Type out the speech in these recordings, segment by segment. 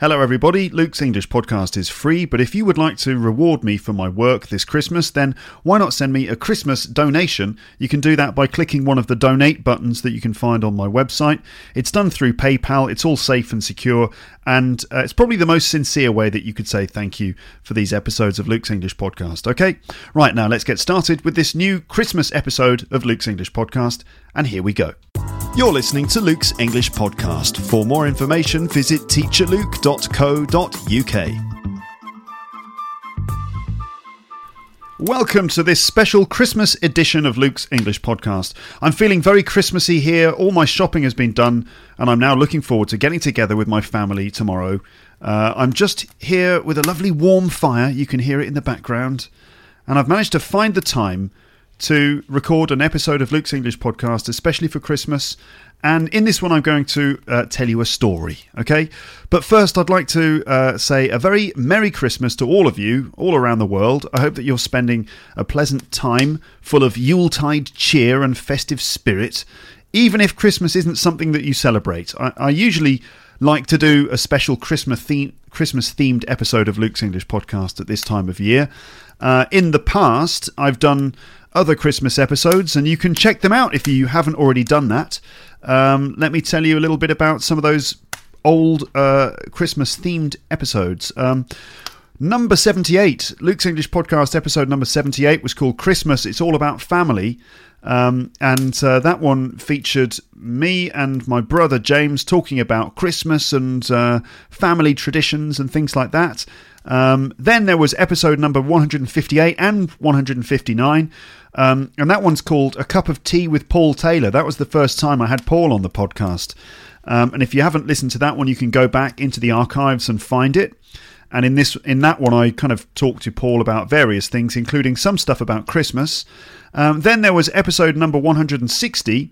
Hello, everybody. Luke's English podcast is free, but if you would like to reward me for my work this Christmas, then why not send me a Christmas donation? You can do that by clicking one of the donate buttons that you can find on my website. It's done through PayPal, it's all safe and secure, and uh, it's probably the most sincere way that you could say thank you for these episodes of Luke's English podcast. Okay, right now let's get started with this new Christmas episode of Luke's English podcast, and here we go. You're listening to Luke's English podcast. For more information, visit teacherluke.co.uk. Welcome to this special Christmas edition of Luke's English podcast. I'm feeling very Christmassy here. All my shopping has been done, and I'm now looking forward to getting together with my family tomorrow. Uh, I'm just here with a lovely warm fire. You can hear it in the background. And I've managed to find the time to record an episode of Luke's English podcast, especially for Christmas. And in this one, I'm going to uh, tell you a story, okay? But first, I'd like to uh, say a very Merry Christmas to all of you, all around the world. I hope that you're spending a pleasant time full of Yuletide cheer and festive spirit, even if Christmas isn't something that you celebrate. I, I usually like to do a special Christmas theme, Christmas themed episode of Luke's English podcast at this time of year. Uh, in the past, I've done other Christmas episodes, and you can check them out if you haven't already done that. Um, let me tell you a little bit about some of those old uh, Christmas themed episodes. Um, number 78, Luke's English podcast episode number 78 was called Christmas It's All About Family. Um, and uh, that one featured me and my brother James talking about Christmas and uh, family traditions and things like that. Um, then there was episode number 158 and 159, um, and that one's called A Cup of Tea with Paul Taylor. That was the first time I had Paul on the podcast. Um, and if you haven't listened to that one, you can go back into the archives and find it. And in this, in that one, I kind of talked to Paul about various things, including some stuff about Christmas. Um, then there was episode number 160,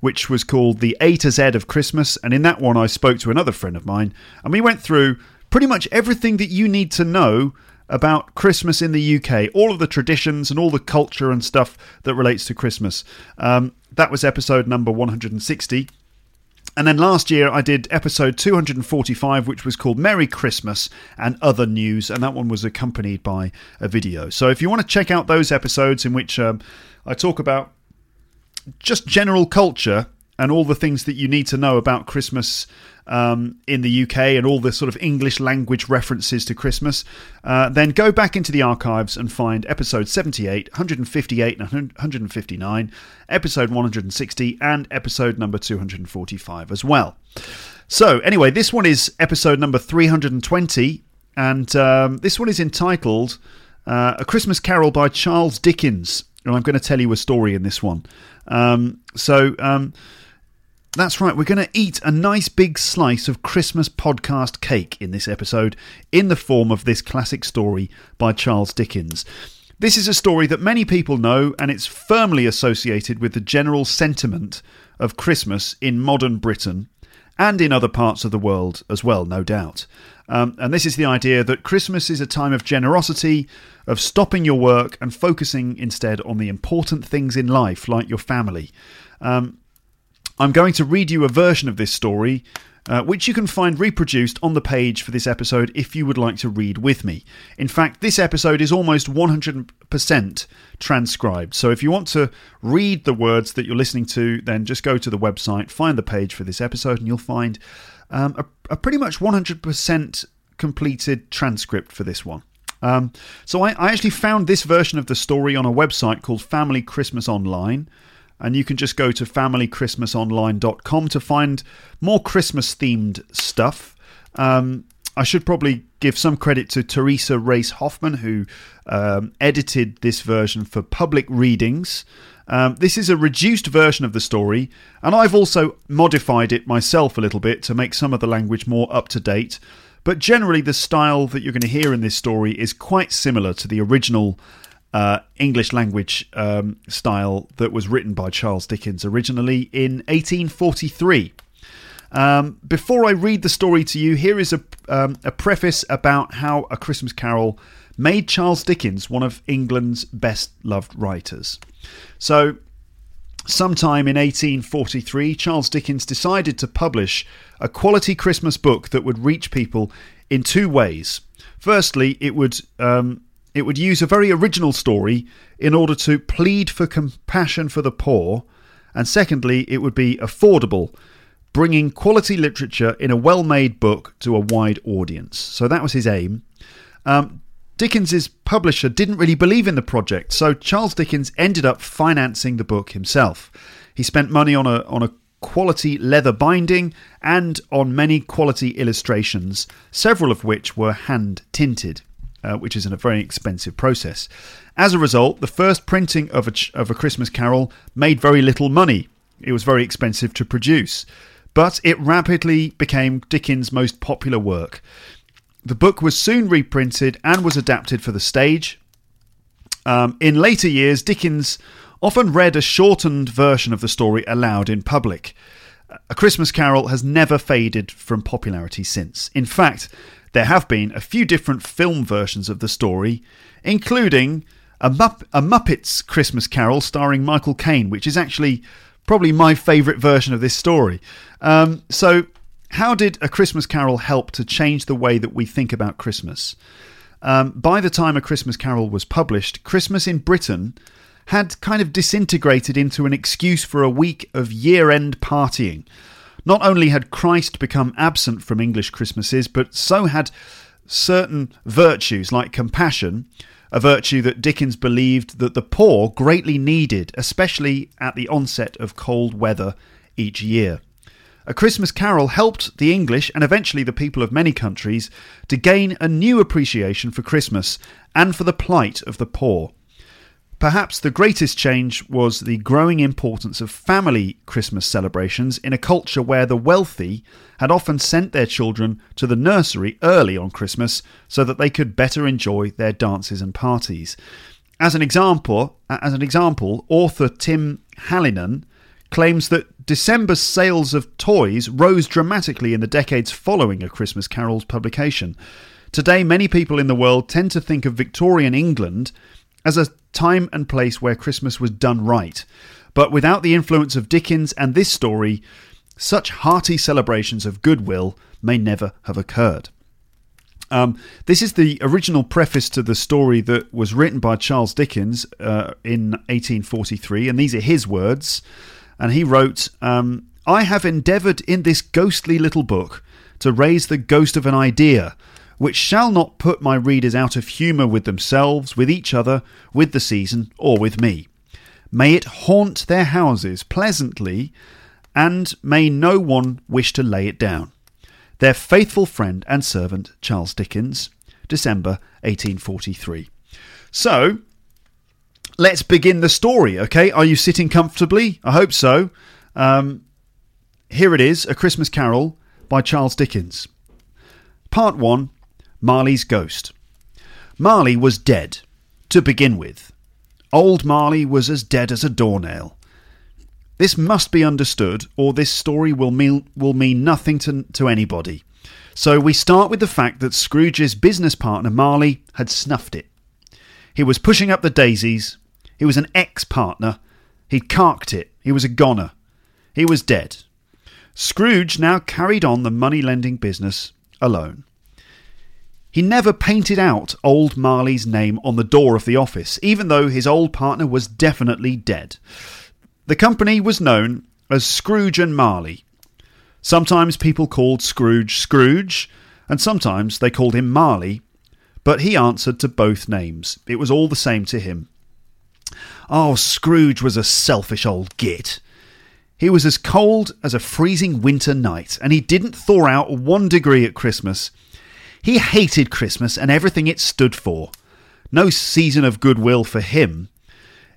which was called The A to Z of Christmas. And in that one, I spoke to another friend of mine, and we went through pretty much everything that you need to know about Christmas in the UK, all of the traditions and all the culture and stuff that relates to Christmas. Um, that was episode number 160. And then last year I did episode 245, which was called Merry Christmas and Other News, and that one was accompanied by a video. So if you want to check out those episodes in which um, I talk about just general culture and all the things that you need to know about Christmas um, in the UK and all the sort of English language references to Christmas, uh, then go back into the archives and find episode 78, 158, and 159, episode 160, and episode number 245 as well. So, anyway, this one is episode number 320, and um, this one is entitled uh, A Christmas Carol by Charles Dickens. And I'm going to tell you a story in this one. Um, so, um, that's right, we're going to eat a nice big slice of Christmas podcast cake in this episode in the form of this classic story by Charles Dickens. This is a story that many people know, and it's firmly associated with the general sentiment of Christmas in modern Britain and in other parts of the world as well, no doubt. Um, and this is the idea that Christmas is a time of generosity, of stopping your work and focusing instead on the important things in life, like your family. Um, I'm going to read you a version of this story, uh, which you can find reproduced on the page for this episode if you would like to read with me. In fact, this episode is almost 100% transcribed. So if you want to read the words that you're listening to, then just go to the website, find the page for this episode, and you'll find um, a, a, pretty much 100% completed transcript for this one. Um, so I, I actually found this version of the story on a website called Family Christmas Online and you can just go to familychristmasonline.com to find more Christmas themed stuff. Um, I should probably give some credit to Teresa Race Hoffman, who um, edited this version for public readings. Um, this is a reduced version of the story, and I've also modified it myself a little bit to make some of the language more up to date. But generally, the style that you're going to hear in this story is quite similar to the original uh, English language um, style that was written by Charles Dickens originally in 1843. Um, before I read the story to you, here is a, um, a preface about how A Christmas Carol made Charles Dickens one of England's best loved writers. So, sometime in 1843, Charles Dickens decided to publish a quality Christmas book that would reach people in two ways. Firstly, it would um, it would use a very original story in order to plead for compassion for the poor, and secondly, it would be affordable, bringing quality literature in a well made book to a wide audience. So that was his aim. Um, Dickens's publisher didn't really believe in the project, so Charles Dickens ended up financing the book himself. He spent money on a on a quality leather binding and on many quality illustrations, several of which were hand tinted uh, which is a very expensive process. As a result, the first printing of a, of a Christmas Carol made very little money. It was very expensive to produce, but it rapidly became Dickens' most popular work. The book was soon reprinted and was adapted for the stage. Um, in later years, Dickens often read a shortened version of the story aloud in public. A Christmas Carol has never faded from popularity since. In fact, there have been a few different film versions of the story, including a, Mupp- a Muppets Christmas Carol starring Michael Caine, which is actually probably my favourite version of this story. Um, so, how did A Christmas Carol help to change the way that we think about Christmas? Um, by the time A Christmas Carol was published, Christmas in Britain had kind of disintegrated into an excuse for a week of year end partying. Not only had Christ become absent from English Christmases, but so had certain virtues like compassion, a virtue that Dickens believed that the poor greatly needed, especially at the onset of cold weather each year. A Christmas Carol helped the English and eventually the people of many countries to gain a new appreciation for Christmas and for the plight of the poor. Perhaps the greatest change was the growing importance of family Christmas celebrations in a culture where the wealthy had often sent their children to the nursery early on Christmas so that they could better enjoy their dances and parties. As an example, as an example, author Tim Hallinan claims that December's sales of toys rose dramatically in the decades following A Christmas Carol's publication. Today, many people in the world tend to think of Victorian England as a time and place where Christmas was done right. But without the influence of Dickens and this story, such hearty celebrations of goodwill may never have occurred. Um, this is the original preface to the story that was written by Charles Dickens uh, in 1843, and these are his words. And he wrote, um, I have endeavoured in this ghostly little book to raise the ghost of an idea which shall not put my readers out of humour with themselves, with each other, with the season, or with me. May it haunt their houses pleasantly, and may no one wish to lay it down. Their faithful friend and servant, Charles Dickens, December 1843. So, let's begin the story, okay? Are you sitting comfortably? I hope so. Um, here it is A Christmas Carol by Charles Dickens. Part 1 Marley's Ghost. Marley was dead, to begin with. Old Marley was as dead as a doornail. This must be understood, or this story will mean, will mean nothing to, to anybody. So we start with the fact that Scrooge's business partner Marley had snuffed it. He was pushing up the daisies. He was an ex partner. He'd carked it. He was a goner. He was dead. Scrooge now carried on the money lending business alone. He never painted out old Marley's name on the door of the office, even though his old partner was definitely dead. The company was known as Scrooge and Marley. Sometimes people called Scrooge Scrooge, and sometimes they called him Marley, but he answered to both names. It was all the same to him. Oh, Scrooge was a selfish old git. He was as cold as a freezing winter night, and he didn't thaw out one degree at Christmas. He hated Christmas and everything it stood for. No season of goodwill for him.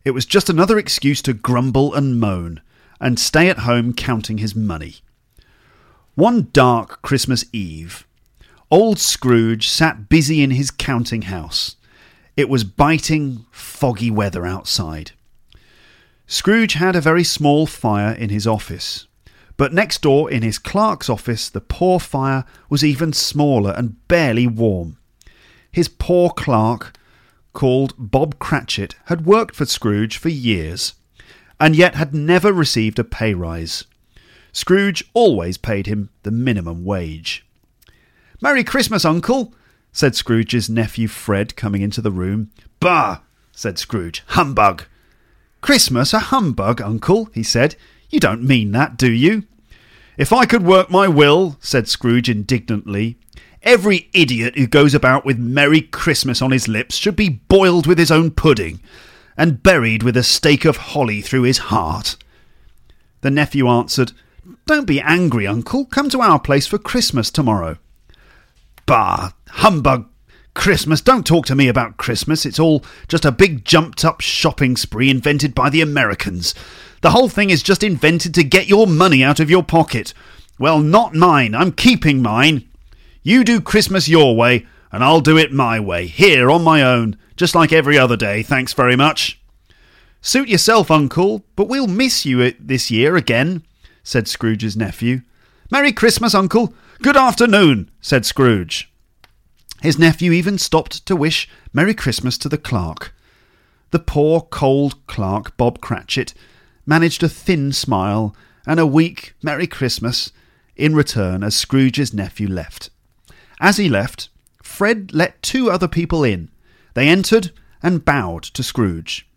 It was just another excuse to grumble and moan and stay at home counting his money. One dark Christmas Eve, old Scrooge sat busy in his counting house. It was biting, foggy weather outside. Scrooge had a very small fire in his office, but next door in his clerk's office the poor fire was even smaller and barely warm. His poor clerk, called Bob Cratchit, had worked for Scrooge for years, and yet had never received a pay rise. Scrooge always paid him the minimum wage. Merry Christmas, Uncle, said Scrooge's nephew Fred, coming into the room. Bah, said Scrooge. Humbug. Christmas a humbug, Uncle, he said. You don't mean that, do you? If I could work my will, said Scrooge indignantly, every idiot who goes about with Merry Christmas on his lips should be boiled with his own pudding and buried with a stake of holly through his heart. The nephew answered, Don't be angry, Uncle. Come to our place for Christmas tomorrow. Bah! Humbug! Christmas! Don't talk to me about Christmas. It's all just a big jumped up shopping spree invented by the Americans. The whole thing is just invented to get your money out of your pocket. Well, not mine. I'm keeping mine. You do Christmas your way, and I'll do it my way, here on my own, just like every other day, thanks very much. Suit yourself, Uncle, but we'll miss you this year again, said Scrooge's nephew. Merry Christmas, Uncle. Good afternoon, said Scrooge. His nephew even stopped to wish Merry Christmas to the clerk. The poor, cold clerk, Bob Cratchit, managed a thin smile and a weak Merry Christmas in return as Scrooge's nephew left. As he left, Fred let two other people in. They entered and bowed to Scrooge.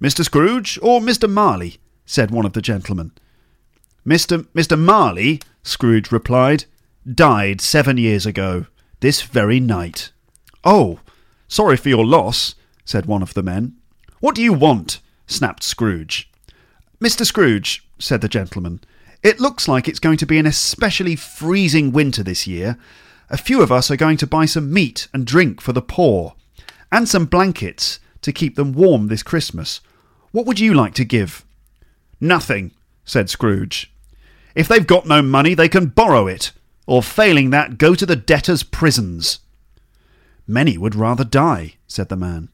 Mr. Scrooge or Mr. Marley? said one of the gentlemen. Mr. Mr. Marley, Scrooge replied, died seven years ago, this very night. Oh, sorry for your loss, said one of the men. What do you want? snapped Scrooge. Mr. Scrooge, said the gentleman, it looks like it's going to be an especially freezing winter this year. A few of us are going to buy some meat and drink for the poor, and some blankets to keep them warm this Christmas. What would you like to give? Nothing, said Scrooge. If they've got no money, they can borrow it, or failing that, go to the debtors' prisons. Many would rather die, said the man.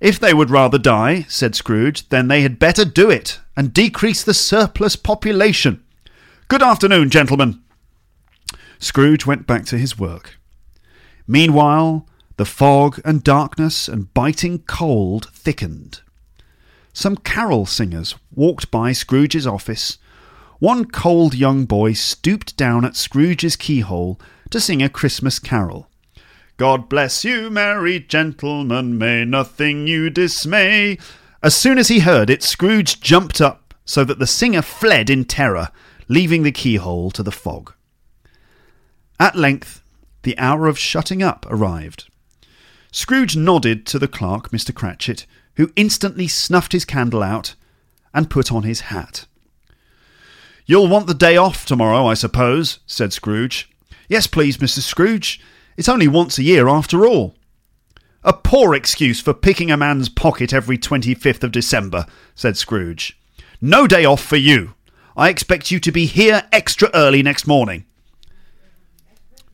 If they would rather die, said Scrooge, then they had better do it and decrease the surplus population. Good afternoon, gentlemen. Scrooge went back to his work. Meanwhile, the fog and darkness and biting cold thickened. Some carol singers walked by Scrooge's office. One cold young boy stooped down at Scrooge's keyhole to sing a Christmas carol. God bless you, merry gentlemen, may nothing you dismay. As soon as he heard it, Scrooge jumped up so that the singer fled in terror, leaving the keyhole to the fog. At length, the hour of shutting up arrived. Scrooge nodded to the clerk, Mr. Cratchit, who instantly snuffed his candle out and put on his hat. You'll want the day off tomorrow, I suppose, said Scrooge. Yes, please, Mr. Scrooge. It's only once a year after all. A poor excuse for picking a man's pocket every 25th of December, said Scrooge. No day off for you. I expect you to be here extra early next morning.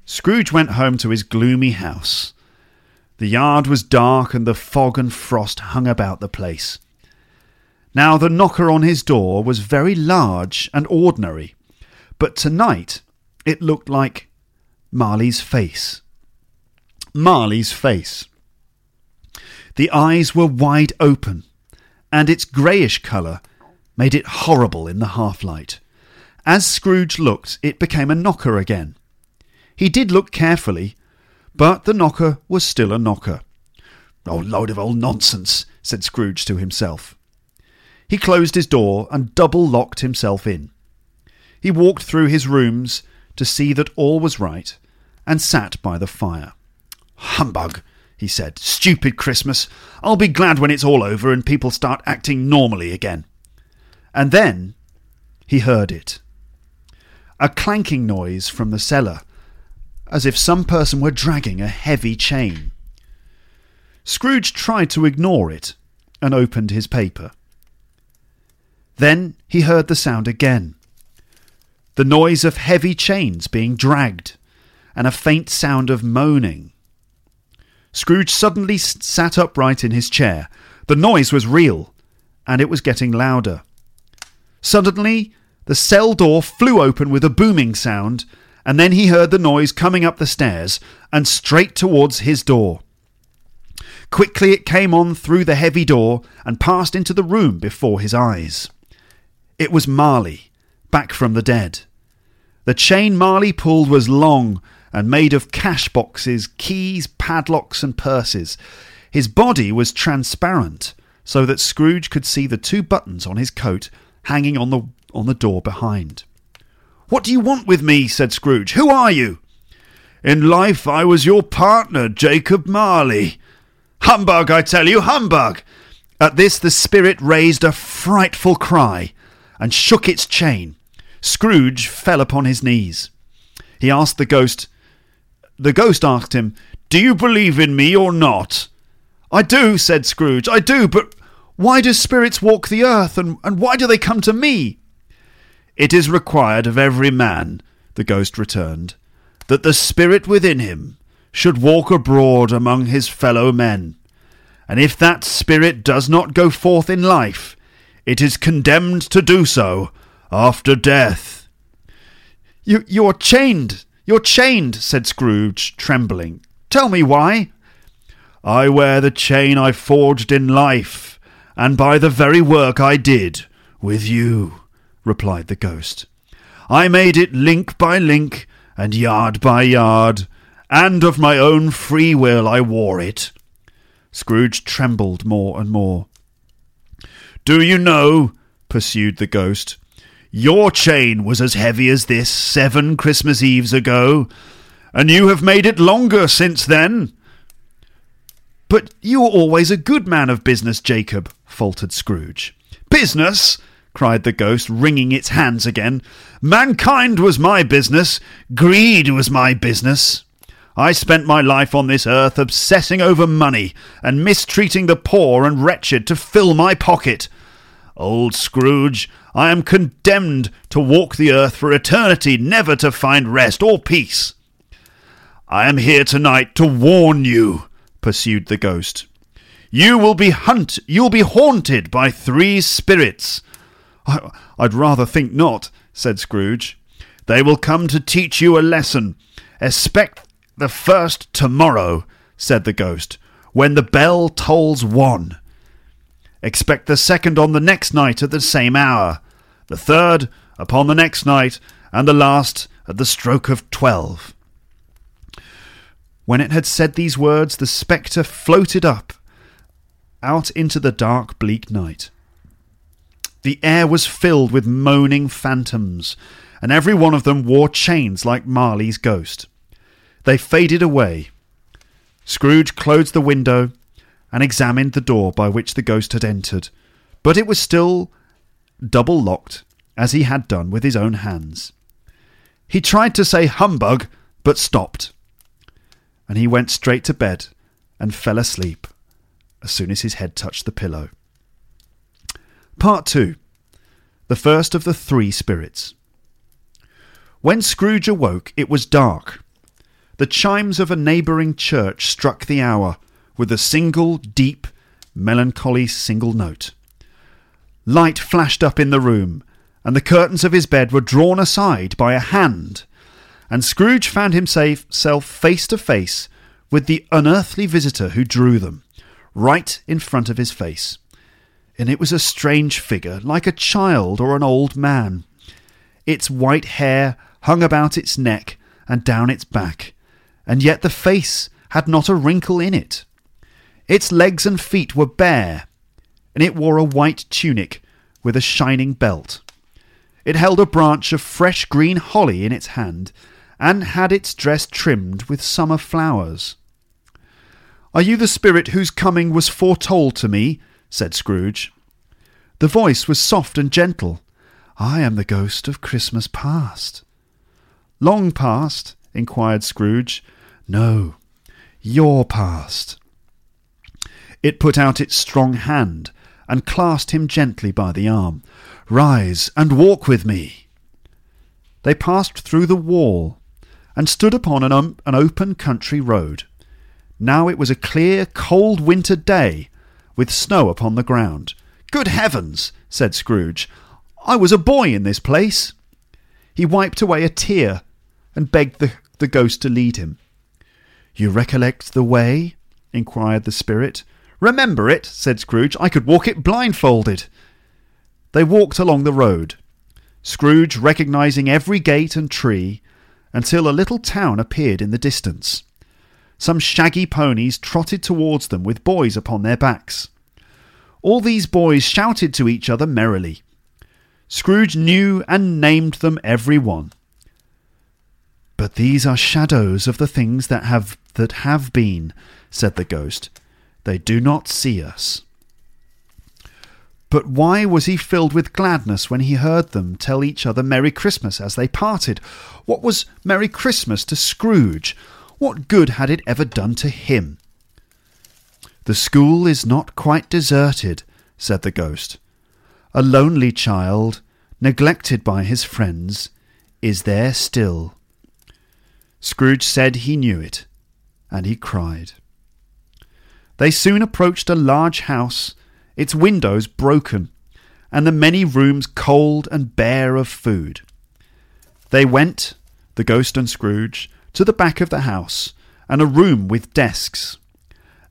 Scrooge went home to his gloomy house. The yard was dark and the fog and frost hung about the place. Now the knocker on his door was very large and ordinary, but tonight it looked like Marley's face. Marley's face. The eyes were wide open, and its greyish colour made it horrible in the half light. As Scrooge looked, it became a knocker again. He did look carefully, but the knocker was still a knocker. Oh, load of old nonsense, said Scrooge to himself. He closed his door and double locked himself in. He walked through his rooms to see that all was right and sat by the fire. Humbug, he said. Stupid Christmas. I'll be glad when it's all over and people start acting normally again. And then he heard it. A clanking noise from the cellar, as if some person were dragging a heavy chain. Scrooge tried to ignore it, and opened his paper. Then he heard the sound again the noise of heavy chains being dragged, and a faint sound of moaning. Scrooge suddenly sat upright in his chair. The noise was real, and it was getting louder. Suddenly, the cell door flew open with a booming sound, and then he heard the noise coming up the stairs and straight towards his door. Quickly it came on through the heavy door and passed into the room before his eyes. It was Marley, back from the dead. The chain Marley pulled was long and made of cash boxes, keys, padlocks, and purses. His body was transparent, so that Scrooge could see the two buttons on his coat hanging on the on the door behind. What do you want with me? said Scrooge. Who are you? In life I was your partner, Jacob Marley. Humbug, I tell you, humbug! At this the spirit raised a frightful cry and shook its chain. Scrooge fell upon his knees. He asked the ghost. The ghost asked him, Do you believe in me or not? I do, said Scrooge. I do, but why do spirits walk the earth, and, and why do they come to me? It is required of every man, the ghost returned, that the spirit within him should walk abroad among his fellow men. And if that spirit does not go forth in life, it is condemned to do so after death. You, you're chained. You're chained, said Scrooge, trembling. Tell me why. I wear the chain I forged in life, and by the very work I did with you, replied the ghost. I made it link by link and yard by yard, and of my own free will I wore it. Scrooge trembled more and more. Do you know, pursued the ghost, your chain was as heavy as this seven Christmas Eves ago, and you have made it longer since then. But you were always a good man of business, Jacob, faltered Scrooge. Business? cried the ghost, wringing its hands again. Mankind was my business. Greed was my business. I spent my life on this earth obsessing over money and mistreating the poor and wretched to fill my pocket. Old Scrooge, I am condemned to walk the earth for eternity, never to find rest or peace. I am here tonight to warn you, pursued the ghost. You will be hunt you'll be haunted by three spirits. I, I'd rather think not, said Scrooge. They will come to teach you a lesson. Expect the first tomorrow, said the ghost, when the bell tolls one. Expect the second on the next night at the same hour, the third upon the next night, and the last at the stroke of twelve. When it had said these words, the spectre floated up out into the dark, bleak night. The air was filled with moaning phantoms, and every one of them wore chains like Marley's ghost. They faded away. Scrooge closed the window and examined the door by which the ghost had entered, but it was still double locked, as he had done with his own hands. He tried to say humbug, but stopped, and he went straight to bed and fell asleep as soon as his head touched the pillow. Part 2 The first of the three spirits. When Scrooge awoke, it was dark. The chimes of a neighbouring church struck the hour with a single, deep, melancholy single note. Light flashed up in the room, and the curtains of his bed were drawn aside by a hand, and Scrooge found himself face to face with the unearthly visitor who drew them, right in front of his face. And it was a strange figure, like a child or an old man. Its white hair hung about its neck and down its back, and yet the face had not a wrinkle in it. Its legs and feet were bare, and it wore a white tunic with a shining belt. It held a branch of fresh green holly in its hand, and had its dress trimmed with summer flowers. Are you the spirit whose coming was foretold to me? said Scrooge. The voice was soft and gentle. I am the ghost of Christmas past. Long past? inquired Scrooge. No, your past. It put out its strong hand and clasped him gently by the arm. Rise and walk with me. They passed through the wall and stood upon an, um, an open country road. Now it was a clear, cold winter day, with snow upon the ground. Good heavens, said Scrooge, I was a boy in this place. He wiped away a tear and begged the, the ghost to lead him. You recollect the way? inquired the spirit. Remember it, said Scrooge. I could walk it blindfolded. They walked along the road, Scrooge recognizing every gate and tree, until a little town appeared in the distance. Some shaggy ponies trotted towards them with boys upon their backs. All these boys shouted to each other merrily. Scrooge knew and named them every one. But these are shadows of the things that have that have been, said the ghost. They do not see us. But why was he filled with gladness when he heard them tell each other Merry Christmas as they parted? What was Merry Christmas to Scrooge? What good had it ever done to him? The school is not quite deserted, said the ghost. A lonely child, neglected by his friends, is there still. Scrooge said he knew it, and he cried. They soon approached a large house, its windows broken, and the many rooms cold and bare of food. They went, the ghost and Scrooge, to the back of the house, and a room with desks.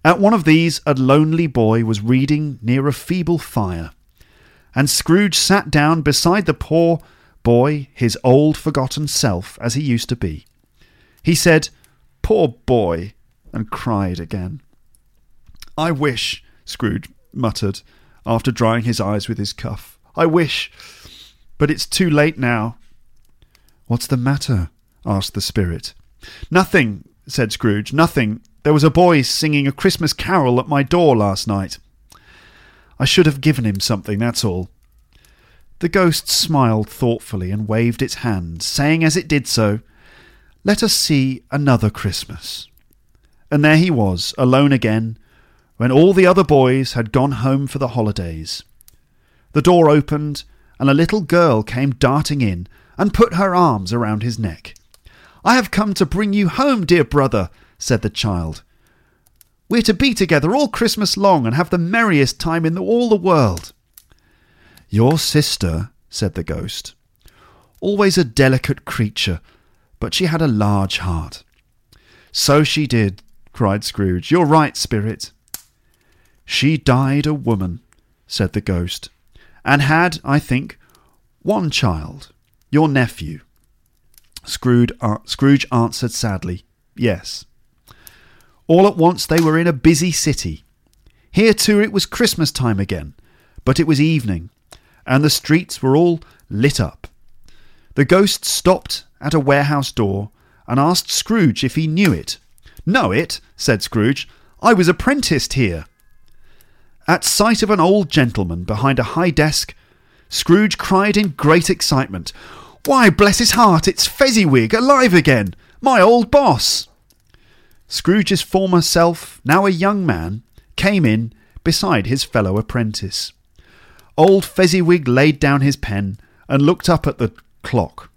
At one of these, a lonely boy was reading near a feeble fire, and Scrooge sat down beside the poor boy, his old forgotten self, as he used to be. He said, Poor boy, and cried again. I wish, Scrooge muttered, after drying his eyes with his cuff. I wish, but it's too late now. What's the matter? asked the spirit. Nothing, said Scrooge, nothing. There was a boy singing a Christmas carol at my door last night. I should have given him something, that's all. The ghost smiled thoughtfully and waved its hand, saying as it did so, Let us see another Christmas. And there he was, alone again, when all the other boys had gone home for the holidays. The door opened, and a little girl came darting in and put her arms around his neck. I have come to bring you home, dear brother, said the child. We're to be together all Christmas long and have the merriest time in all the world. Your sister, said the ghost, always a delicate creature, but she had a large heart. So she did, cried Scrooge. You're right, spirit. She died a woman, said the ghost, and had, I think, one child, your nephew. Scrooge, uh, Scrooge answered sadly, Yes. All at once they were in a busy city. Here too it was Christmas time again, but it was evening, and the streets were all lit up. The ghost stopped at a warehouse door and asked Scrooge if he knew it. Know it? said Scrooge. I was apprenticed here. At sight of an old gentleman behind a high desk, Scrooge cried in great excitement, Why, bless his heart, it's Fezziwig alive again! My old boss! Scrooge's former self, now a young man, came in beside his fellow apprentice. Old Fezziwig laid down his pen and looked up at the clock.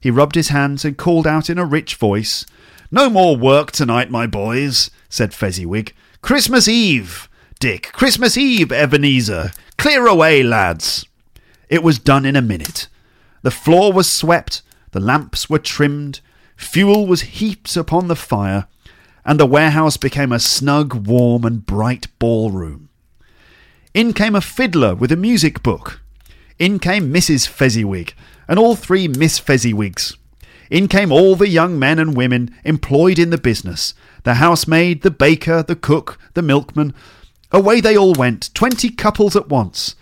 He rubbed his hands and called out in a rich voice, No more work tonight, my boys, said Fezziwig. Christmas Eve! Dick. Christmas Eve, Ebenezer. Clear away, lads. It was done in a minute. The floor was swept, the lamps were trimmed, fuel was heaped upon the fire, and the warehouse became a snug, warm, and bright ballroom. In came a fiddler with a music book. In came Mrs. Fezziwig, and all three Miss Fezziwigs. In came all the young men and women employed in the business the housemaid, the baker, the cook, the milkman, Away they all went, twenty couples at once.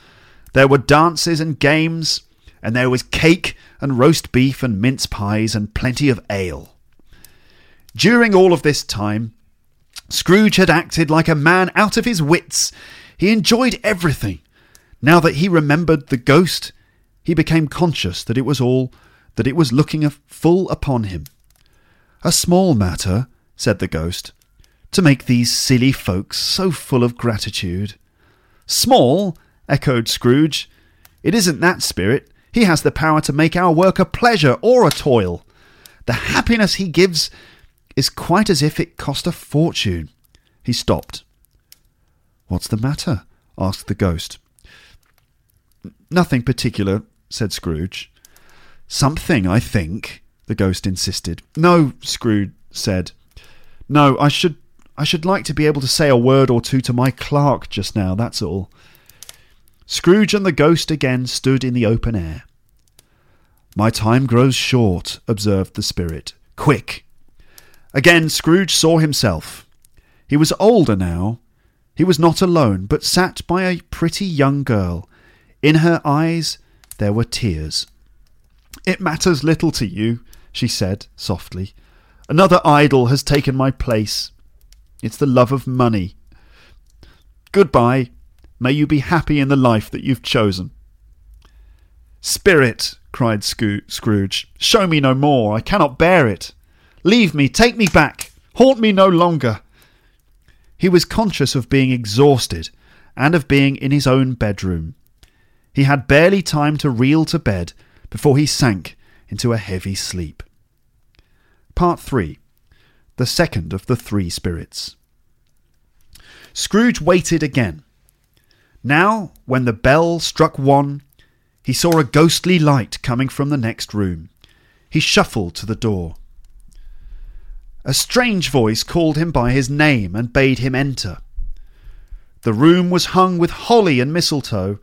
There were dances and games, and there was cake and roast beef and mince pies and plenty of ale. During all of this time, Scrooge had acted like a man out of his wits. He enjoyed everything. Now that he remembered the ghost, he became conscious that it was all that it was looking full upon him. A small matter, said the ghost. To make these silly folks so full of gratitude. Small, echoed Scrooge. It isn't that spirit. He has the power to make our work a pleasure or a toil. The happiness he gives is quite as if it cost a fortune. He stopped. What's the matter? asked the ghost. Nothing particular, said Scrooge. Something, I think, the ghost insisted. No, Scrooge said. No, I should I should like to be able to say a word or two to my clerk just now, that's all. Scrooge and the ghost again stood in the open air. My time grows short, observed the spirit. Quick! Again Scrooge saw himself. He was older now. He was not alone, but sat by a pretty young girl. In her eyes there were tears. It matters little to you, she said softly. Another idol has taken my place. It's the love of money. Goodbye. May you be happy in the life that you've chosen. Spirit, cried Scrooge, show me no more. I cannot bear it. Leave me, take me back. Haunt me no longer. He was conscious of being exhausted and of being in his own bedroom. He had barely time to reel to bed before he sank into a heavy sleep. Part 3 The second of the three spirits. Scrooge waited again. Now, when the bell struck one, he saw a ghostly light coming from the next room. He shuffled to the door. A strange voice called him by his name and bade him enter. The room was hung with holly and mistletoe,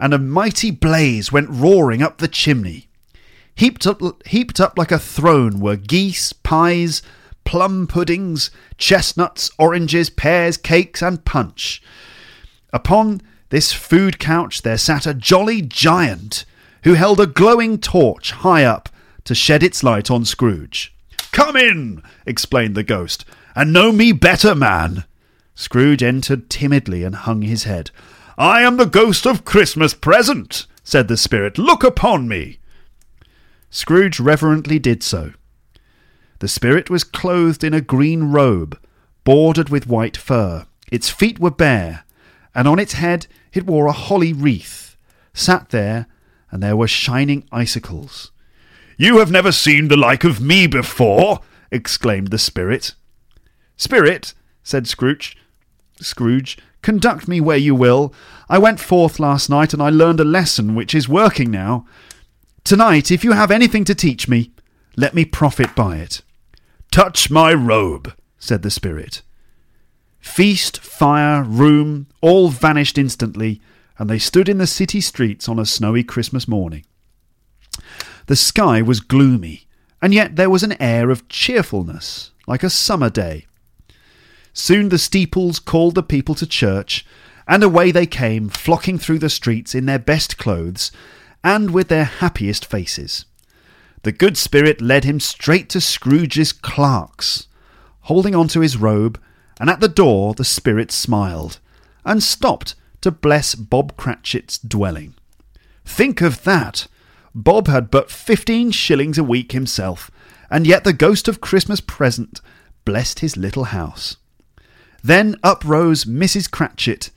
and a mighty blaze went roaring up the chimney. Heaped up, heaped up like a throne were geese, pies, plum puddings, chestnuts, oranges, pears, cakes, and punch. Upon this food couch there sat a jolly giant who held a glowing torch high up to shed its light on Scrooge. Come in, explained the ghost, and know me better, man. Scrooge entered timidly and hung his head. I am the ghost of Christmas present, said the spirit. Look upon me. Scrooge reverently did so. The spirit was clothed in a green robe, bordered with white fur. Its feet were bare, and on its head it wore a holly wreath. Sat there, and there were shining icicles. You have never seen the like of me before, exclaimed the spirit. Spirit, said Scrooge, Scrooge, conduct me where you will. I went forth last night and I learned a lesson which is working now. Tonight, if you have anything to teach me, let me profit by it. Touch my robe, said the spirit. Feast, fire, room, all vanished instantly, and they stood in the city streets on a snowy Christmas morning. The sky was gloomy, and yet there was an air of cheerfulness, like a summer day. Soon the steeples called the people to church, and away they came, flocking through the streets in their best clothes and with their happiest faces. The good spirit led him straight to Scrooge's clerk's. Holding on to his robe, and at the door the spirit smiled, and stopped to bless Bob Cratchit's dwelling. Think of that! Bob had but fifteen shillings a week himself, and yet the ghost of Christmas present blessed his little house. Then up rose Mrs. Cratchit,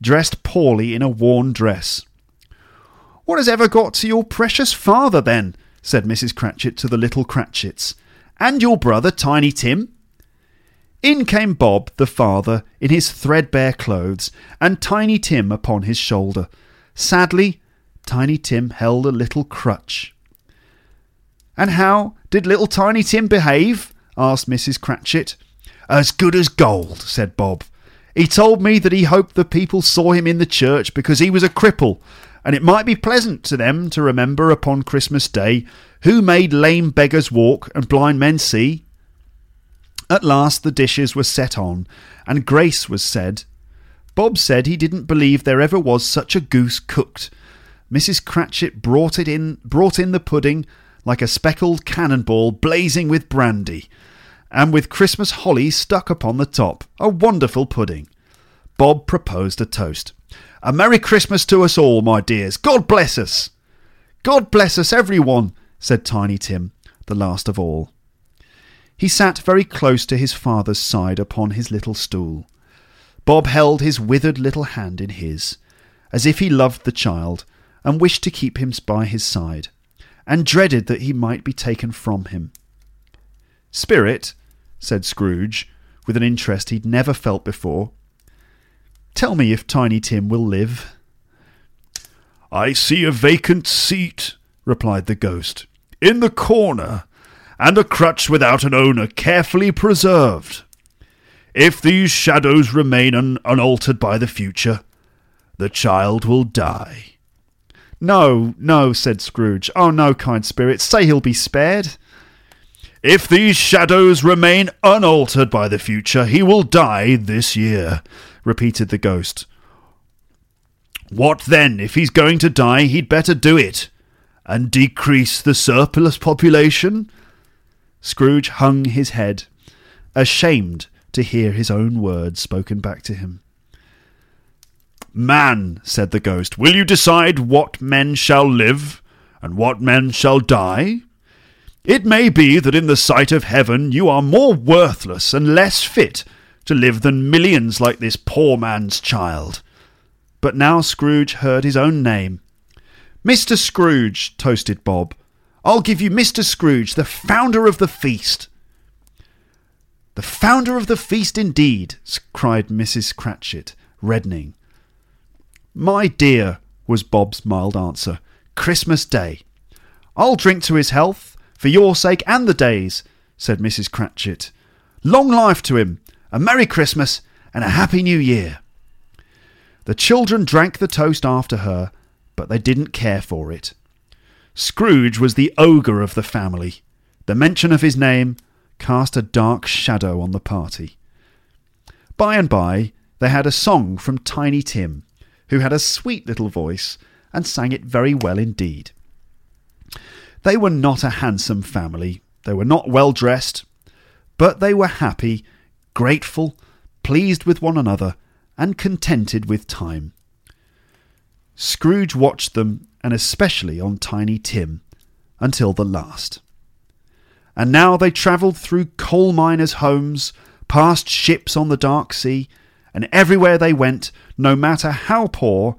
dressed poorly in a worn dress. What has ever got to your precious father, then? Said Mrs. Cratchit to the little Cratchits. And your brother, Tiny Tim? In came Bob, the father, in his threadbare clothes, and Tiny Tim upon his shoulder. Sadly, Tiny Tim held a little crutch. And how did little Tiny Tim behave? asked Mrs. Cratchit. As good as gold, said Bob. He told me that he hoped the people saw him in the church because he was a cripple and it might be pleasant to them to remember upon Christmas Day who made lame beggars walk and blind men see. At last the dishes were set on, and grace was said. Bob said he didn't believe there ever was such a goose cooked. Mrs. Cratchit brought it in, brought in the pudding like a speckled cannonball blazing with brandy, and with Christmas holly stuck upon the top. A wonderful pudding. Bob proposed a toast. A Merry Christmas to us all, my dears. God bless us. God bless us, everyone, said Tiny Tim, the last of all. He sat very close to his father's side upon his little stool. Bob held his withered little hand in his, as if he loved the child and wished to keep him by his side, and dreaded that he might be taken from him. Spirit, said Scrooge, with an interest he'd never felt before, tell me if Tiny Tim will live. I see a vacant seat, replied the ghost, in the corner, and a crutch without an owner carefully preserved. If these shadows remain un- unaltered by the future, the child will die. No, no, said Scrooge. Oh, no, kind spirit, say he'll be spared. If these shadows remain unaltered by the future, he will die this year, repeated the ghost. What then? If he's going to die, he'd better do it. And decrease the surplus population? Scrooge hung his head, ashamed to hear his own words spoken back to him. Man, said the ghost, will you decide what men shall live and what men shall die? It may be that in the sight of heaven you are more worthless and less fit to live than millions like this poor man's child. But now Scrooge heard his own name. Mr. Scrooge, toasted Bob. I'll give you Mr. Scrooge, the founder of the feast. The founder of the feast, indeed, cried Mrs. Cratchit, reddening. My dear, was Bob's mild answer, Christmas Day. I'll drink to his health, for your sake and the day's, said Mrs. Cratchit. Long life to him, a Merry Christmas, and a Happy New Year. The children drank the toast after her, but they didn't care for it. Scrooge was the ogre of the family. The mention of his name cast a dark shadow on the party. By and by, they had a song from Tiny Tim, who had a sweet little voice and sang it very well indeed. They were not a handsome family, they were not well dressed, but they were happy, grateful, pleased with one another, and contented with time. Scrooge watched them, and especially on Tiny Tim, until the last. And now they travelled through coal miners' homes, past ships on the dark sea, and everywhere they went, no matter how poor,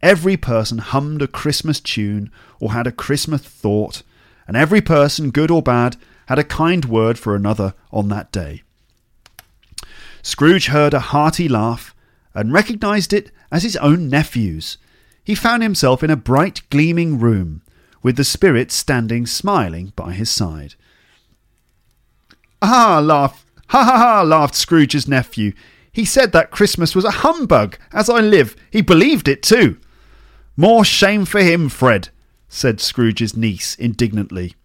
every person hummed a Christmas tune or had a Christmas thought, and every person, good or bad, had a kind word for another on that day. Scrooge heard a hearty laugh and recognized it as his own nephew's. He found himself in a bright, gleaming room, with the spirit standing smiling by his side. Ah, laugh, ha ha ha, laughed Scrooge's nephew. He said that Christmas was a humbug, as I live. He believed it too. More shame for him, Fred, said Scrooge's niece indignantly.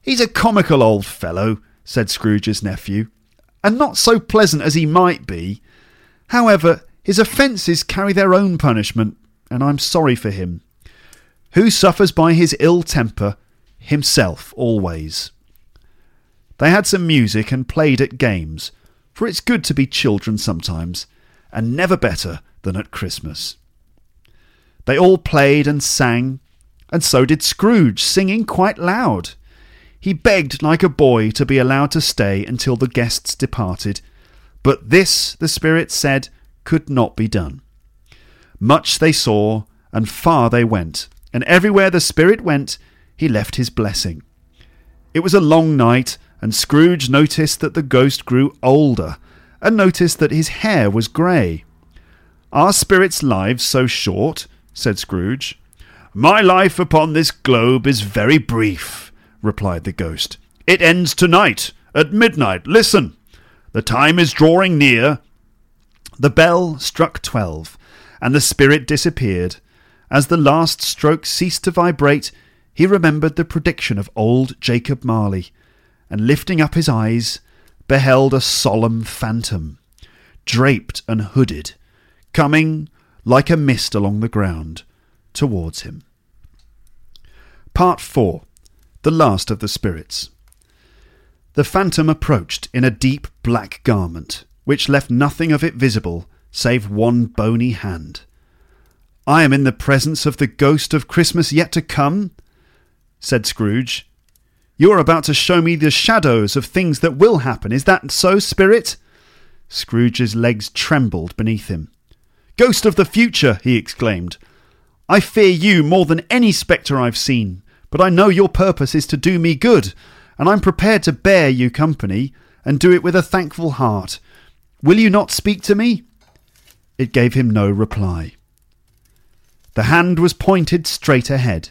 He's a comical old fellow, said Scrooge's nephew, and not so pleasant as he might be. However, his offences carry their own punishment, and I'm sorry for him. Who suffers by his ill temper? Himself always. They had some music and played at games, for it's good to be children sometimes, and never better than at Christmas. They all played and sang, and so did Scrooge, singing quite loud. He begged like a boy to be allowed to stay until the guests departed, but this, the Spirit said, could not be done. Much they saw, and far they went, and everywhere the Spirit went, he left his blessing. It was a long night, and Scrooge noticed that the ghost grew older, and noticed that his hair was grey. Are spirits' lives so short? said Scrooge. My life upon this globe is very brief, replied the ghost. It ends tonight, at midnight. Listen! The time is drawing near. The bell struck twelve, and the spirit disappeared. As the last stroke ceased to vibrate, he remembered the prediction of old Jacob Marley and lifting up his eyes, beheld a solemn phantom, draped and hooded, coming like a mist along the ground towards him. Part 4 The Last of the Spirits. The phantom approached in a deep black garment, which left nothing of it visible save one bony hand. I am in the presence of the ghost of Christmas yet to come, said Scrooge, You're about to show me the shadows of things that will happen. Is that so, Spirit? Scrooge's legs trembled beneath him. Ghost of the future, he exclaimed. I fear you more than any spectre I've seen, but I know your purpose is to do me good, and I'm prepared to bear you company and do it with a thankful heart. Will you not speak to me? It gave him no reply. The hand was pointed straight ahead.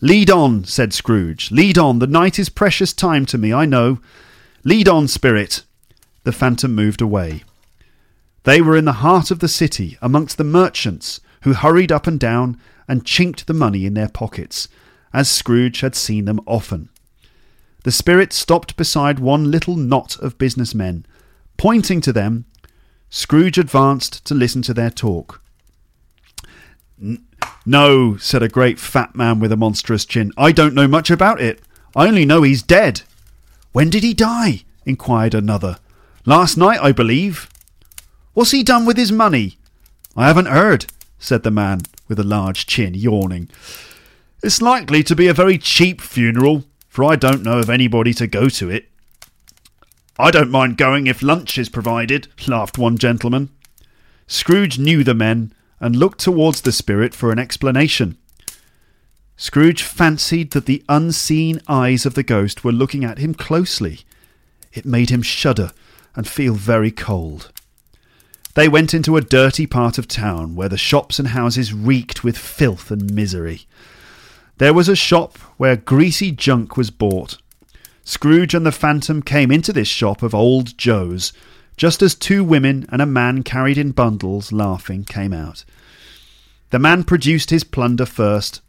Lead on, said Scrooge. Lead on. The night is precious time to me, I know. Lead on, spirit. The phantom moved away. They were in the heart of the city, amongst the merchants, who hurried up and down and chinked the money in their pockets, as Scrooge had seen them often. The spirit stopped beside one little knot of business men. Pointing to them, Scrooge advanced to listen to their talk. No, said a great fat man with a monstrous chin. I don't know much about it. I only know he's dead. When did he die? inquired another. Last night, I believe. What's he done with his money? I haven't heard, said the man with a large chin, yawning. It's likely to be a very cheap funeral, for I don't know of anybody to go to it. I don't mind going if lunch is provided, laughed one gentleman. Scrooge knew the men and looked towards the spirit for an explanation. Scrooge fancied that the unseen eyes of the ghost were looking at him closely. It made him shudder and feel very cold. They went into a dirty part of town where the shops and houses reeked with filth and misery. There was a shop where greasy junk was bought. Scrooge and the Phantom came into this shop of old Joe's just as two women and a man carried in bundles, laughing, came out. The man produced his plunder first.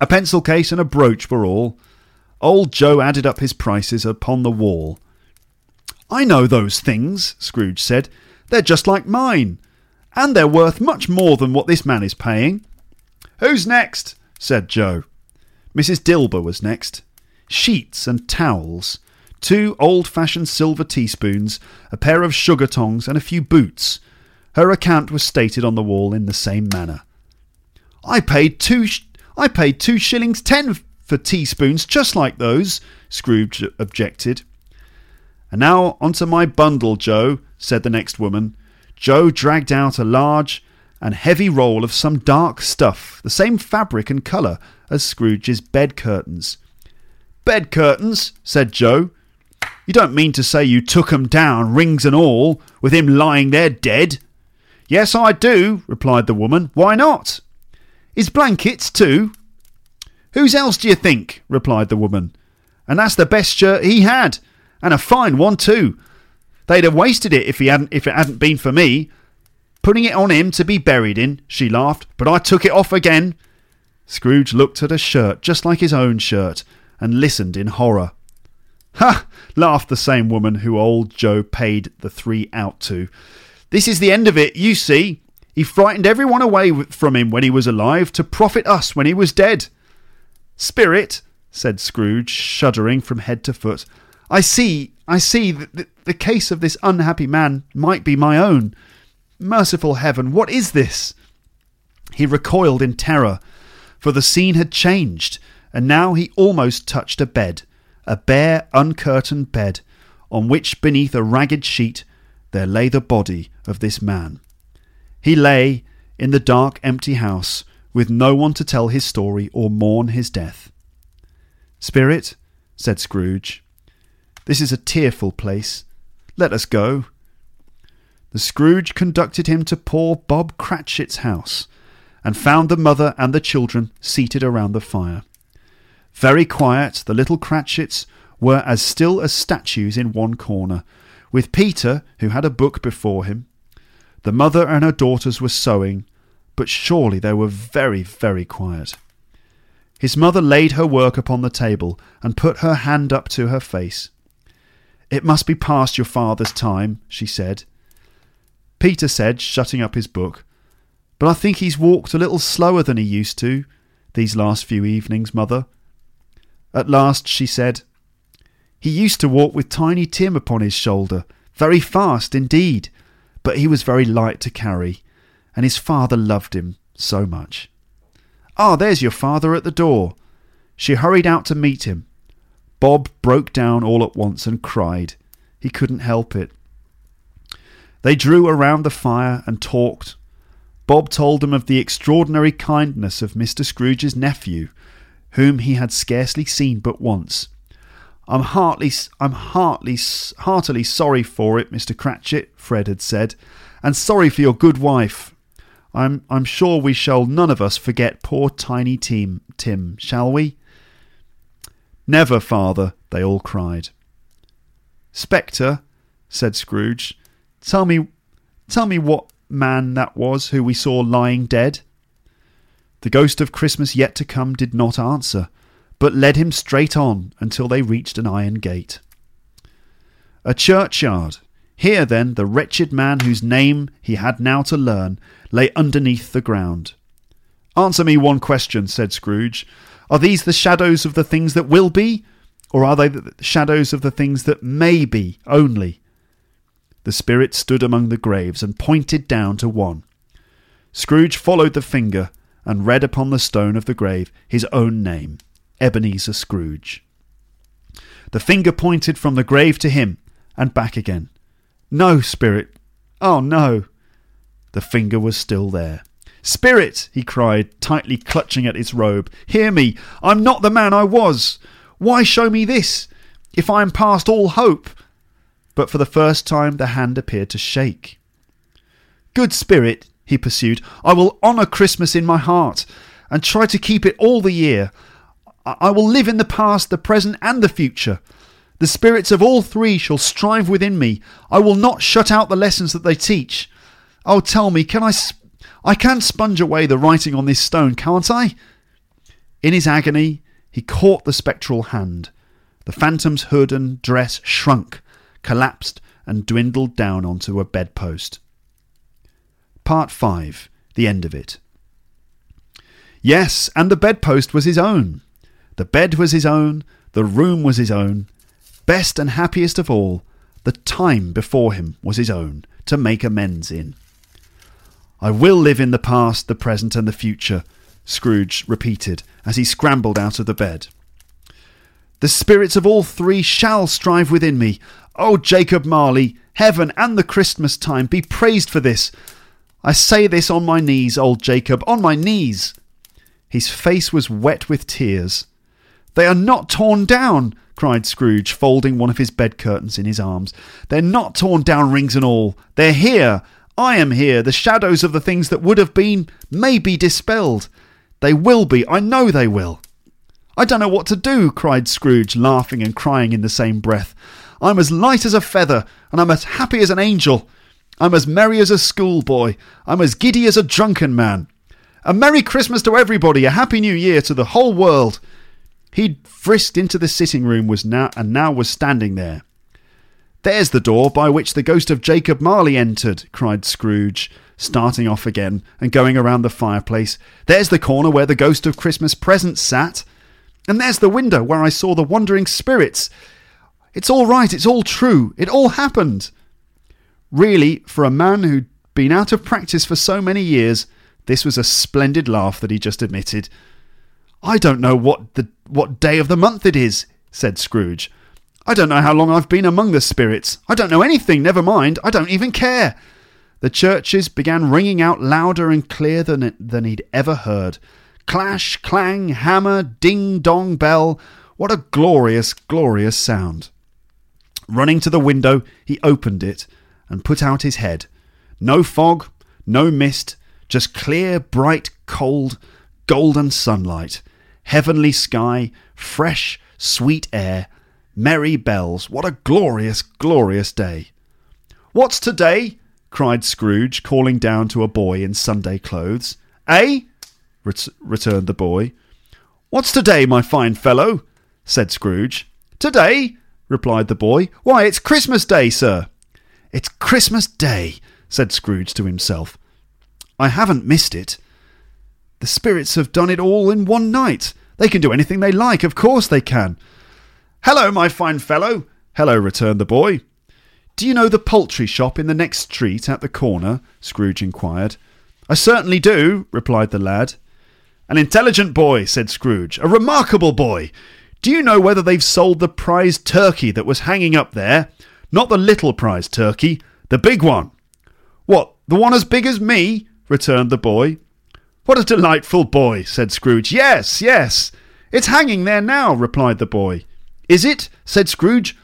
A pencil case and a brooch were all. Old Joe added up his prices upon the wall. I know those things, Scrooge said. They're just like mine, and they're worth much more than what this man is paying. Who's next? Said Joe. Mrs. Dilber was next. Sheets and towels two old fashioned silver teaspoons, a pair of sugar tongs, and a few boots. Her account was stated on the wall in the same manner. I paid two. Sh- I paid two shillings ten for teaspoons just like those, Scrooge objected. And now onto my bundle, Joe, said the next woman. Joe dragged out a large and heavy roll of some dark stuff, the same fabric and colour as Scrooge's bed curtains. Bed curtains, said Joe. You don't mean to say you took 'em down, rings and all, with him lying there dead? Yes, I do, replied the woman. Why not? His blankets, too? Whose else do you think? replied the woman. And that's the best shirt he had, and a fine one, too. They'd have wasted it if he hadn't if it hadn't been for me. Putting it on him to be buried in, she laughed, but I took it off again. Scrooge looked at a shirt just like his own shirt, and listened in horror. Ha! laughed the same woman who old Joe paid the three out to. This is the end of it, you see. He frightened everyone away from him when he was alive to profit us when he was dead. Spirit, said Scrooge, shuddering from head to foot, I see, I see that the, the case of this unhappy man might be my own. Merciful heaven, what is this? He recoiled in terror, for the scene had changed, and now he almost touched a bed a bare, uncurtained bed, on which, beneath a ragged sheet, there lay the body of this man. He lay in the dark, empty house, with no one to tell his story or mourn his death. Spirit, said Scrooge, this is a tearful place. Let us go. The Scrooge conducted him to poor Bob Cratchit's house, and found the mother and the children seated around the fire. Very quiet, the little Cratchits were as still as statues in one corner, with Peter, who had a book before him. The mother and her daughters were sewing, but surely they were very, very quiet. His mother laid her work upon the table and put her hand up to her face. It must be past your father's time, she said. Peter said, shutting up his book, But I think he's walked a little slower than he used to, these last few evenings, mother. At last she said, He used to walk with Tiny Tim upon his shoulder, very fast indeed, but he was very light to carry, and his father loved him so much. Ah, there's your father at the door. She hurried out to meet him. Bob broke down all at once and cried. He couldn't help it. They drew around the fire and talked. Bob told them of the extraordinary kindness of Mr. Scrooge's nephew, whom he had scarcely seen but once. I'm heartily, I'm heartily, heartily sorry for it, Mr. Cratchit, Fred had said, and sorry for your good wife. I'm, I'm sure we shall none of us forget poor tiny Tim, Tim, shall we? Never, father, they all cried. Spectre, said Scrooge, tell me, tell me what man that was who we saw lying dead. The ghost of Christmas yet to come did not answer but led him straight on until they reached an iron gate. A churchyard. Here, then, the wretched man whose name he had now to learn lay underneath the ground. Answer me one question, said Scrooge. Are these the shadows of the things that will be, or are they the shadows of the things that may be only? The spirit stood among the graves and pointed down to one. Scrooge followed the finger and read upon the stone of the grave his own name. Ebenezer Scrooge. The finger pointed from the grave to him and back again. No, Spirit. Oh, no. The finger was still there. Spirit, he cried, tightly clutching at his robe, hear me. I'm not the man I was. Why show me this, if I am past all hope? But for the first time the hand appeared to shake. Good Spirit, he pursued, I will honour Christmas in my heart, and try to keep it all the year. I will live in the past, the present, and the future. The spirits of all three shall strive within me. I will not shut out the lessons that they teach. Oh, tell me, can I? Sp- I can sponge away the writing on this stone, can't I? In his agony, he caught the spectral hand. The phantom's hood and dress shrunk, collapsed, and dwindled down onto a bedpost. Part 5 The End of It. Yes, and the bedpost was his own. The bed was his own, the room was his own. Best and happiest of all, the time before him was his own to make amends in. I will live in the past, the present, and the future, Scrooge repeated as he scrambled out of the bed. The spirits of all three shall strive within me. Oh, Jacob Marley, heaven and the Christmas time be praised for this. I say this on my knees, old Jacob, on my knees. His face was wet with tears. They are not torn down, cried Scrooge, folding one of his bed curtains in his arms. They're not torn down, rings and all. They're here. I am here. The shadows of the things that would have been may be dispelled. They will be. I know they will. I don't know what to do, cried Scrooge, laughing and crying in the same breath. I'm as light as a feather, and I'm as happy as an angel. I'm as merry as a schoolboy. I'm as giddy as a drunken man. A Merry Christmas to everybody, a Happy New Year to the whole world. He'd frisked into the sitting room was now and now was standing there. There's the door by which the ghost of Jacob Marley entered, cried Scrooge, starting off again and going around the fireplace. There's the corner where the ghost of Christmas present sat. And there's the window where I saw the wandering spirits. It's all right, it's all true, it all happened. Really, for a man who'd been out of practice for so many years, this was a splendid laugh that he just admitted. I don't know what the what day of the month it is, said Scrooge. I don't know how long I've been among the spirits. I don't know anything, never mind. I don't even care. The churches began ringing out louder and clearer than, than he'd ever heard. Clash, clang, hammer, ding dong bell. What a glorious, glorious sound. Running to the window, he opened it and put out his head. No fog, no mist, just clear, bright, cold, golden sunlight heavenly sky, fresh, sweet air, merry bells. What a glorious, glorious day! What's today? cried Scrooge, calling down to a boy in Sunday clothes. Eh? Ret- returned the boy. What's today, my fine fellow? said Scrooge. Today? Replied the boy. Why, it's Christmas Day, sir. It's Christmas Day, said Scrooge to himself. I haven't missed it. The spirits have done it all in one night. They can do anything they like, of course they can. Hello, my fine fellow. Hello, returned the boy. Do you know the poultry shop in the next street at the corner? Scrooge inquired. I certainly do, replied the lad. An intelligent boy, said Scrooge. A remarkable boy. Do you know whether they've sold the prize turkey that was hanging up there? Not the little prize turkey, the big one. What, the one as big as me? returned the boy. What a delightful boy, said Scrooge. Yes, yes. It's hanging there now, replied the boy. Is it? said Scrooge.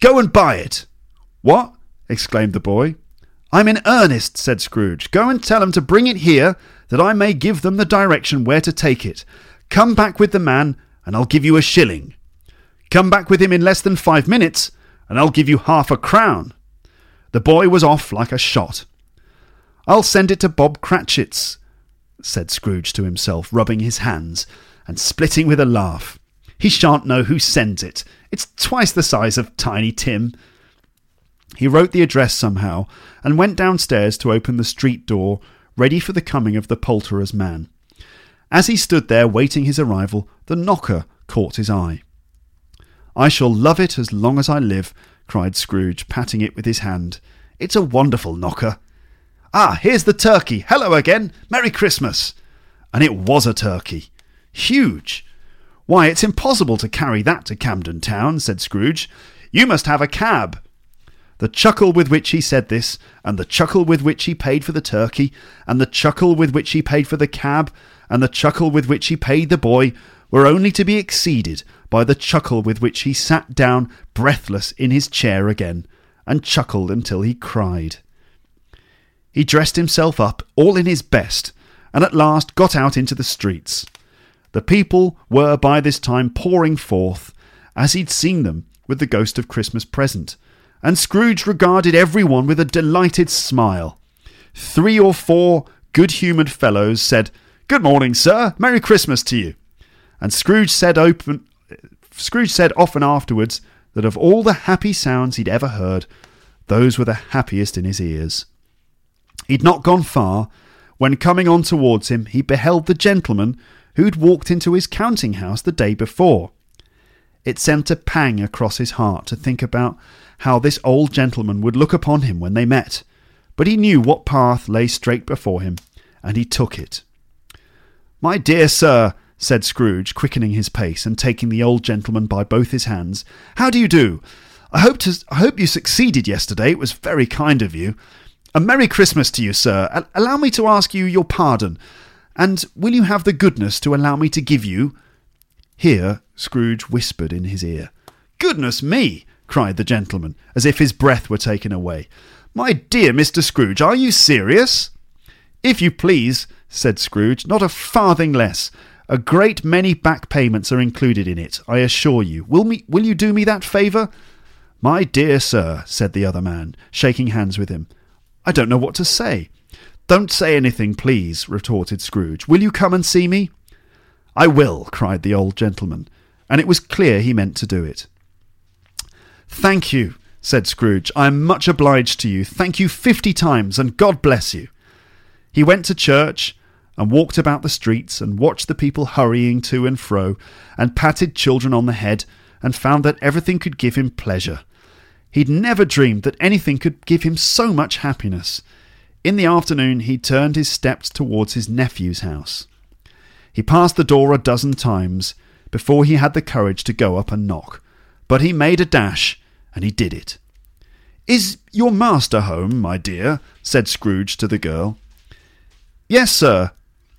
Go and buy it. What? exclaimed the boy. I'm in earnest, said Scrooge. Go and tell them to bring it here, that I may give them the direction where to take it. Come back with the man, and I'll give you a shilling. Come back with him in less than five minutes, and I'll give you half a crown. The boy was off like a shot. I'll send it to Bob Cratchit's, said Scrooge to himself, rubbing his hands and splitting with a laugh. He shan't know who sends it. It's twice the size of Tiny Tim. He wrote the address somehow and went downstairs to open the street door, ready for the coming of the poulterer's man. As he stood there waiting his arrival, the knocker caught his eye. I shall love it as long as I live, cried Scrooge, patting it with his hand. It's a wonderful knocker. Ah, here's the turkey. Hello again. Merry Christmas. And it was a turkey. Huge. Why, it's impossible to carry that to Camden Town, said Scrooge. You must have a cab. The chuckle with which he said this, and the chuckle with which he paid for the turkey, and the chuckle with which he paid for the cab, and the chuckle with which he paid the boy, were only to be exceeded by the chuckle with which he sat down breathless in his chair again, and chuckled until he cried. He dressed himself up all in his best, and at last got out into the streets. The people were by this time pouring forth, as he'd seen them with the ghost of Christmas present, and Scrooge regarded every one with a delighted smile. Three or four good humoured fellows said, Good morning, sir. Merry Christmas to you. And Scrooge said open Scrooge said often afterwards that of all the happy sounds he'd ever heard, those were the happiest in his ears. He'd not gone far when coming on towards him he beheld the gentleman who'd walked into his counting house the day before. It sent a pang across his heart to think about how this old gentleman would look upon him when they met, but he knew what path lay straight before him, and he took it. My dear sir, said Scrooge, quickening his pace and taking the old gentleman by both his hands. How do you do? I hope, to, I hope you succeeded yesterday. It was very kind of you. A Merry Christmas to you, sir. A- allow me to ask you your pardon. And will you have the goodness to allow me to give you. Here Scrooge whispered in his ear. Goodness me! cried the gentleman, as if his breath were taken away. My dear Mr. Scrooge, are you serious? If you please, said Scrooge, not a farthing less. A great many back payments are included in it, I assure you. Will, me, will you do me that favour? My dear sir, said the other man, shaking hands with him, I don't know what to say. Don't say anything, please, retorted Scrooge. Will you come and see me? I will, cried the old gentleman, and it was clear he meant to do it. Thank you, said Scrooge. I am much obliged to you. Thank you fifty times, and God bless you. He went to church and walked about the streets and watched the people hurrying to and fro and patted children on the head and found that everything could give him pleasure. He'd never dreamed that anything could give him so much happiness. In the afternoon, he turned his steps towards his nephew's house. He passed the door a dozen times before he had the courage to go up and knock, but he made a dash and he did it. Is your master home, my dear? said Scrooge to the girl. Yes, sir.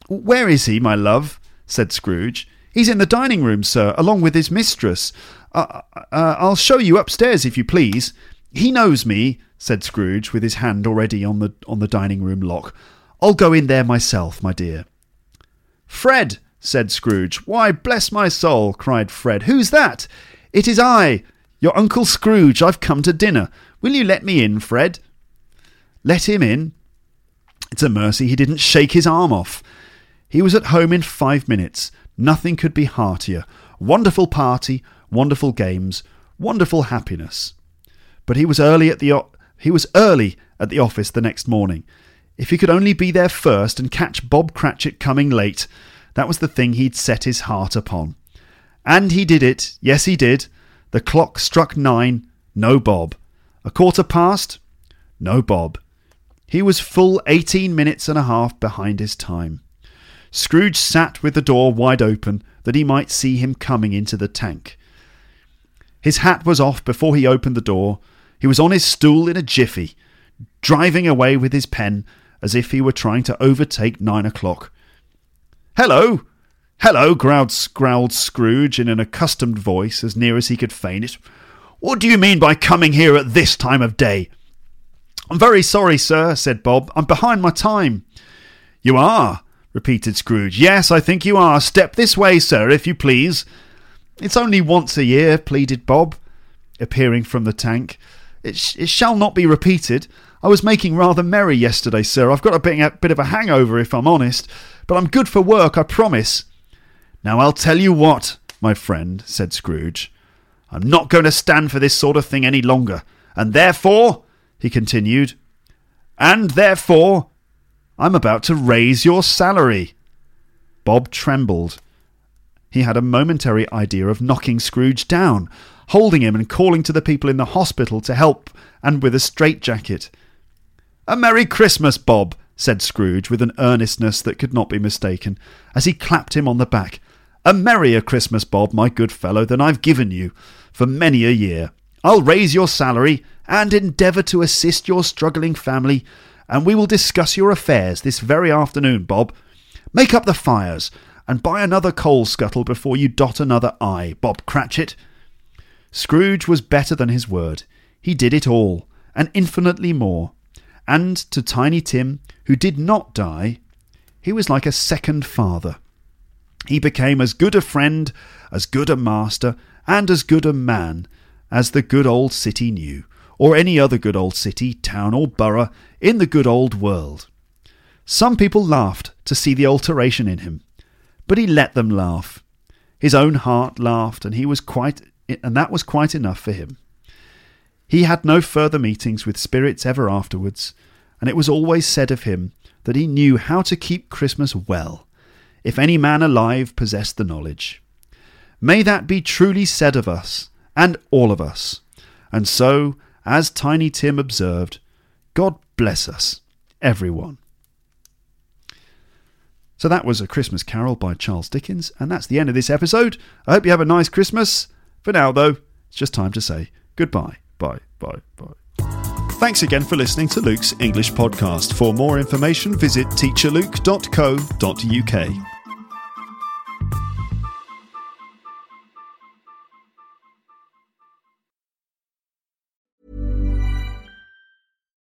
Where is he, my love? said Scrooge. He's in the dining room, sir, along with his mistress. Uh, uh, I'll show you upstairs, if you please. He knows me, said Scrooge, with his hand already on the on the dining room lock. I'll go in there myself, my dear. Fred, said Scrooge. Why, bless my soul, cried Fred. Who's that? It is I, your Uncle Scrooge. I've come to dinner. Will you let me in, Fred? Let him in? It's a mercy he didn't shake his arm off. He was at home in five minutes. Nothing could be heartier. Wonderful party, wonderful games, wonderful happiness. But he was early at the o- he was early at the office the next morning. If he could only be there first and catch Bob Cratchit coming late, that was the thing he'd set his heart upon. And he did it. Yes, he did. The clock struck nine. No Bob. A quarter past. No Bob. He was full eighteen minutes and a half behind his time. Scrooge sat with the door wide open, that he might see him coming into the tank. His hat was off before he opened the door. He was on his stool in a jiffy, driving away with his pen as if he were trying to overtake nine o'clock. Hello! Hello! growled, growled Scrooge in an accustomed voice as near as he could feign it. What do you mean by coming here at this time of day? I'm very sorry, sir, said Bob. I'm behind my time. You are, repeated Scrooge. Yes, I think you are. Step this way, sir, if you please. It's only once a year, pleaded Bob, appearing from the tank. It, sh- it shall not be repeated. I was making rather merry yesterday, sir. I've got a bit, a bit of a hangover, if I'm honest, but I'm good for work, I promise. Now I'll tell you what, my friend, said Scrooge. I'm not going to stand for this sort of thing any longer, and therefore, he continued, and therefore, I'm about to raise your salary. Bob trembled he had a momentary idea of knocking Scrooge down, holding him and calling to the people in the hospital to help and with a straitjacket. A Merry Christmas, Bob, said Scrooge with an earnestness that could not be mistaken, as he clapped him on the back. A merrier Christmas, Bob, my good fellow, than I've given you for many a year. I'll raise your salary and endeavour to assist your struggling family, and we will discuss your affairs this very afternoon, Bob. Make up the fires, and buy another coal scuttle before you dot another I, Bob Cratchit. Scrooge was better than his word. He did it all, and infinitely more. And to Tiny Tim, who did not die, he was like a second father. He became as good a friend, as good a master, and as good a man as the good old city knew, or any other good old city, town, or borough in the good old world. Some people laughed to see the alteration in him, but he let them laugh. His own heart laughed, and he was quite and that was quite enough for him. He had no further meetings with spirits ever afterwards, and it was always said of him that he knew how to keep Christmas well, if any man alive possessed the knowledge. May that be truly said of us, and all of us. And so, as Tiny Tim observed, God bless us, everyone. So that was A Christmas Carol by Charles Dickens, and that's the end of this episode. I hope you have a nice Christmas. For now, though, it's just time to say goodbye. Bye, bye, bye. Thanks again for listening to Luke's English podcast. For more information, visit teacherluke.co.uk.